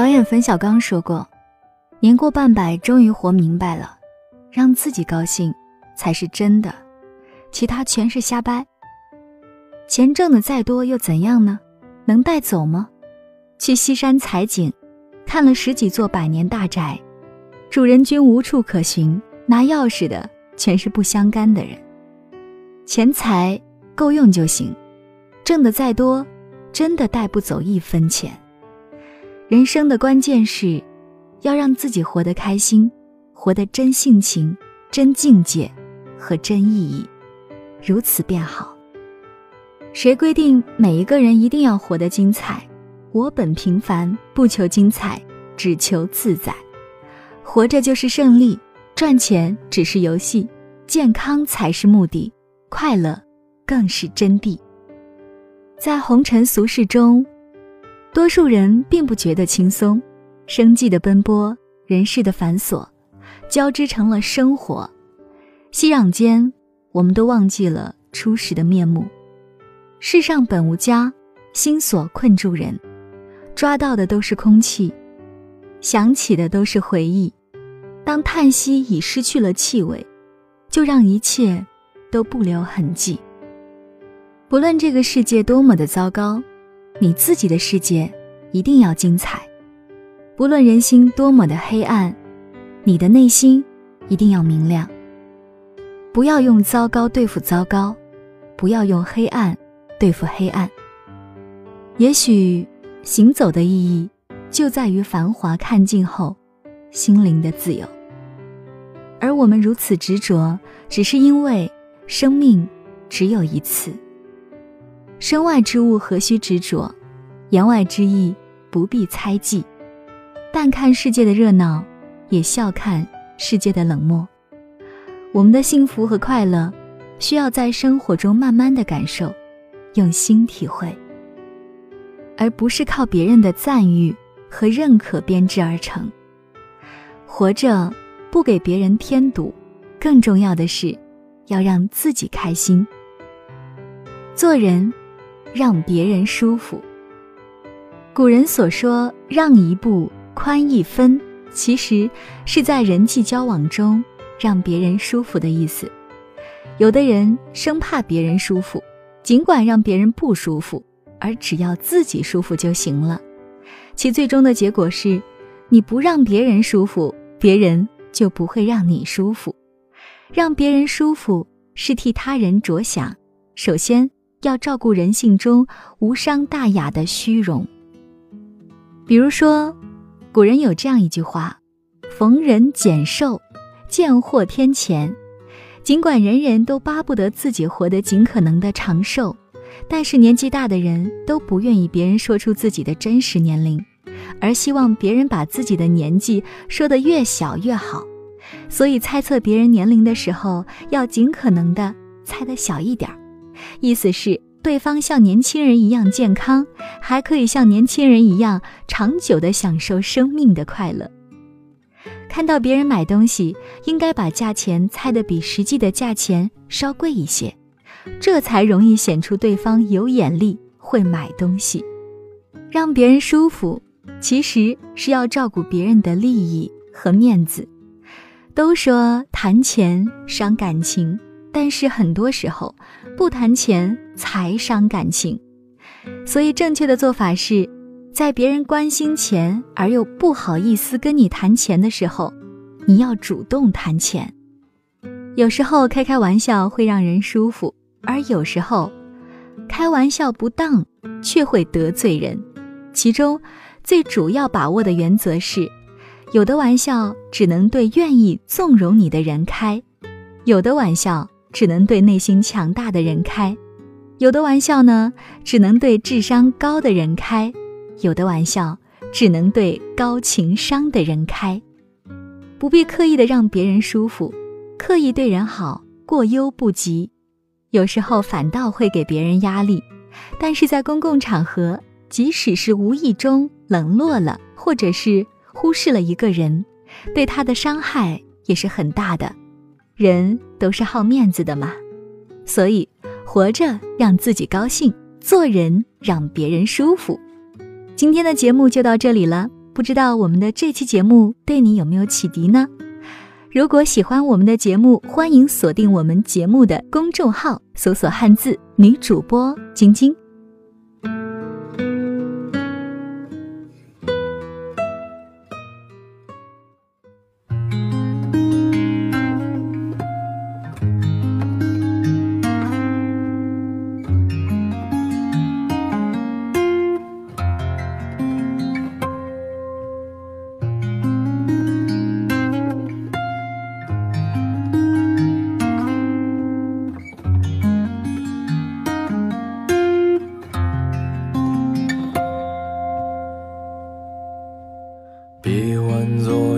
导演冯小刚说过：“年过半百，终于活明白了，让自己高兴才是真的，其他全是瞎掰。钱挣的再多又怎样呢？能带走吗？去西山采景，看了十几座百年大宅，主人均无处可寻，拿钥匙的全是不相干的人。钱财够用就行，挣的再多，真的带不走一分钱。”人生的关键是，要让自己活得开心，活得真性情、真境界和真意义，如此便好。谁规定每一个人一定要活得精彩？我本平凡，不求精彩，只求自在。活着就是胜利，赚钱只是游戏，健康才是目的，快乐更是真谛。在红尘俗世中。多数人并不觉得轻松，生计的奔波，人事的繁琐，交织成了生活。熙攘间，我们都忘记了初始的面目。世上本无家，心锁困住人，抓到的都是空气，想起的都是回忆。当叹息已失去了气味，就让一切都不留痕迹。不论这个世界多么的糟糕。你自己的世界一定要精彩，不论人心多么的黑暗，你的内心一定要明亮。不要用糟糕对付糟糕，不要用黑暗对付黑暗。也许行走的意义就在于繁华看尽后，心灵的自由。而我们如此执着，只是因为生命只有一次。身外之物何须执着，言外之意不必猜忌。淡看世界的热闹，也笑看世界的冷漠。我们的幸福和快乐，需要在生活中慢慢的感受，用心体会，而不是靠别人的赞誉和认可编织而成。活着不给别人添堵，更重要的是，要让自己开心。做人。让别人舒服。古人所说“让一步，宽一分”，其实是在人际交往中让别人舒服的意思。有的人生怕别人舒服，尽管让别人不舒服，而只要自己舒服就行了。其最终的结果是，你不让别人舒服，别人就不会让你舒服。让别人舒服是替他人着想，首先。要照顾人性中无伤大雅的虚荣。比如说，古人有这样一句话：“逢人减寿，见货添钱。”尽管人人都巴不得自己活得尽可能的长寿，但是年纪大的人都不愿意别人说出自己的真实年龄，而希望别人把自己的年纪说得越小越好。所以猜测别人年龄的时候，要尽可能的猜得小一点儿。意思是，对方像年轻人一样健康，还可以像年轻人一样长久的享受生命的快乐。看到别人买东西，应该把价钱猜得比实际的价钱稍贵一些，这才容易显出对方有眼力，会买东西。让别人舒服，其实是要照顾别人的利益和面子。都说谈钱伤感情。但是很多时候，不谈钱才伤感情，所以正确的做法是，在别人关心钱而又不好意思跟你谈钱的时候，你要主动谈钱。有时候开开玩笑会让人舒服，而有时候，开玩笑不当却会得罪人。其中，最主要把握的原则是，有的玩笑只能对愿意纵容你的人开，有的玩笑。只能对内心强大的人开，有的玩笑呢，只能对智商高的人开；有的玩笑只能对高情商的人开。不必刻意的让别人舒服，刻意对人好，过犹不及，有时候反倒会给别人压力。但是在公共场合，即使是无意中冷落了，或者是忽视了一个人，对他的伤害也是很大的。人都是好面子的嘛，所以活着让自己高兴，做人让别人舒服。今天的节目就到这里了。不知道我们的这期节目对你有没有启迪呢？如果喜欢我们的节目，欢迎锁定我们节目的公众号，搜索汉字女主播晶晶。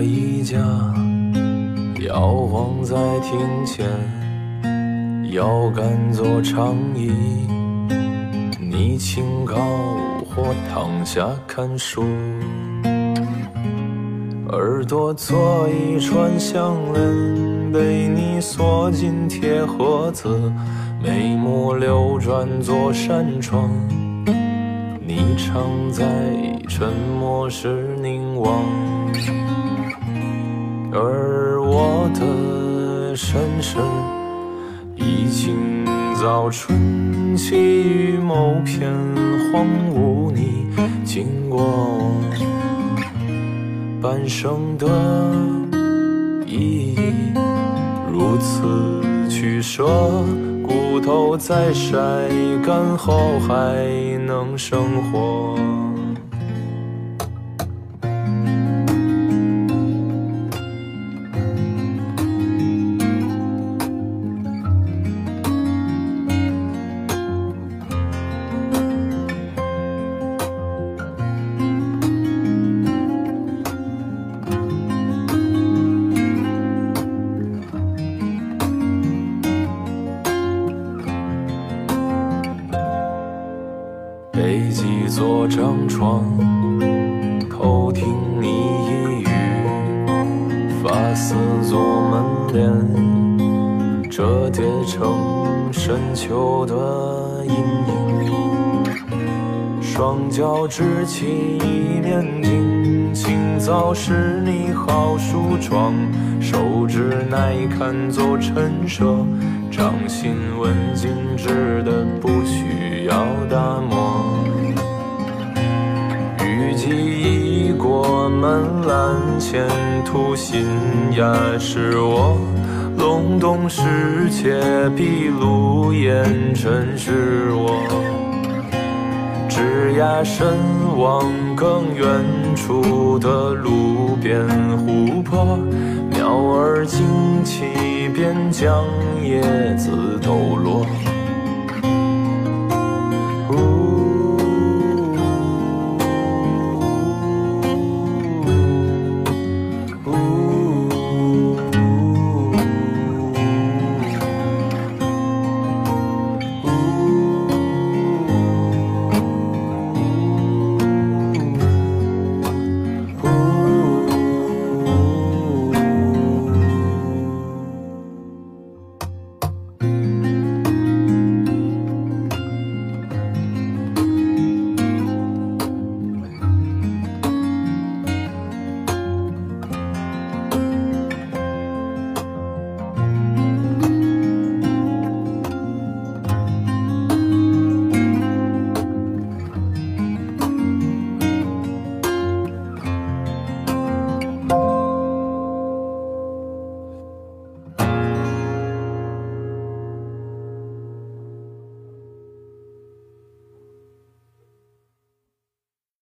一家，摇晃在庭前，腰杆做长椅，你清高或躺下看书，耳朵做一串项链，被你锁进铁盒子，眉目流转做扇窗，你常在沉默时凝望，而我的。身世已经早春起于某片荒芜，你经过半生的意义，如此取舍，骨头在晒干后还能生活。座张床，偷听你一语，发丝做门帘，折叠成深秋的阴影。双脚支起一面镜，清早是你好梳妆，手指耐看做陈设，掌心纹静止的不需要打磨。雨季已过门栏，前途新芽是我隆冬时节闭路烟尘是我枝桠深往更远处的路边湖泊，鸟儿惊将叶子抖落。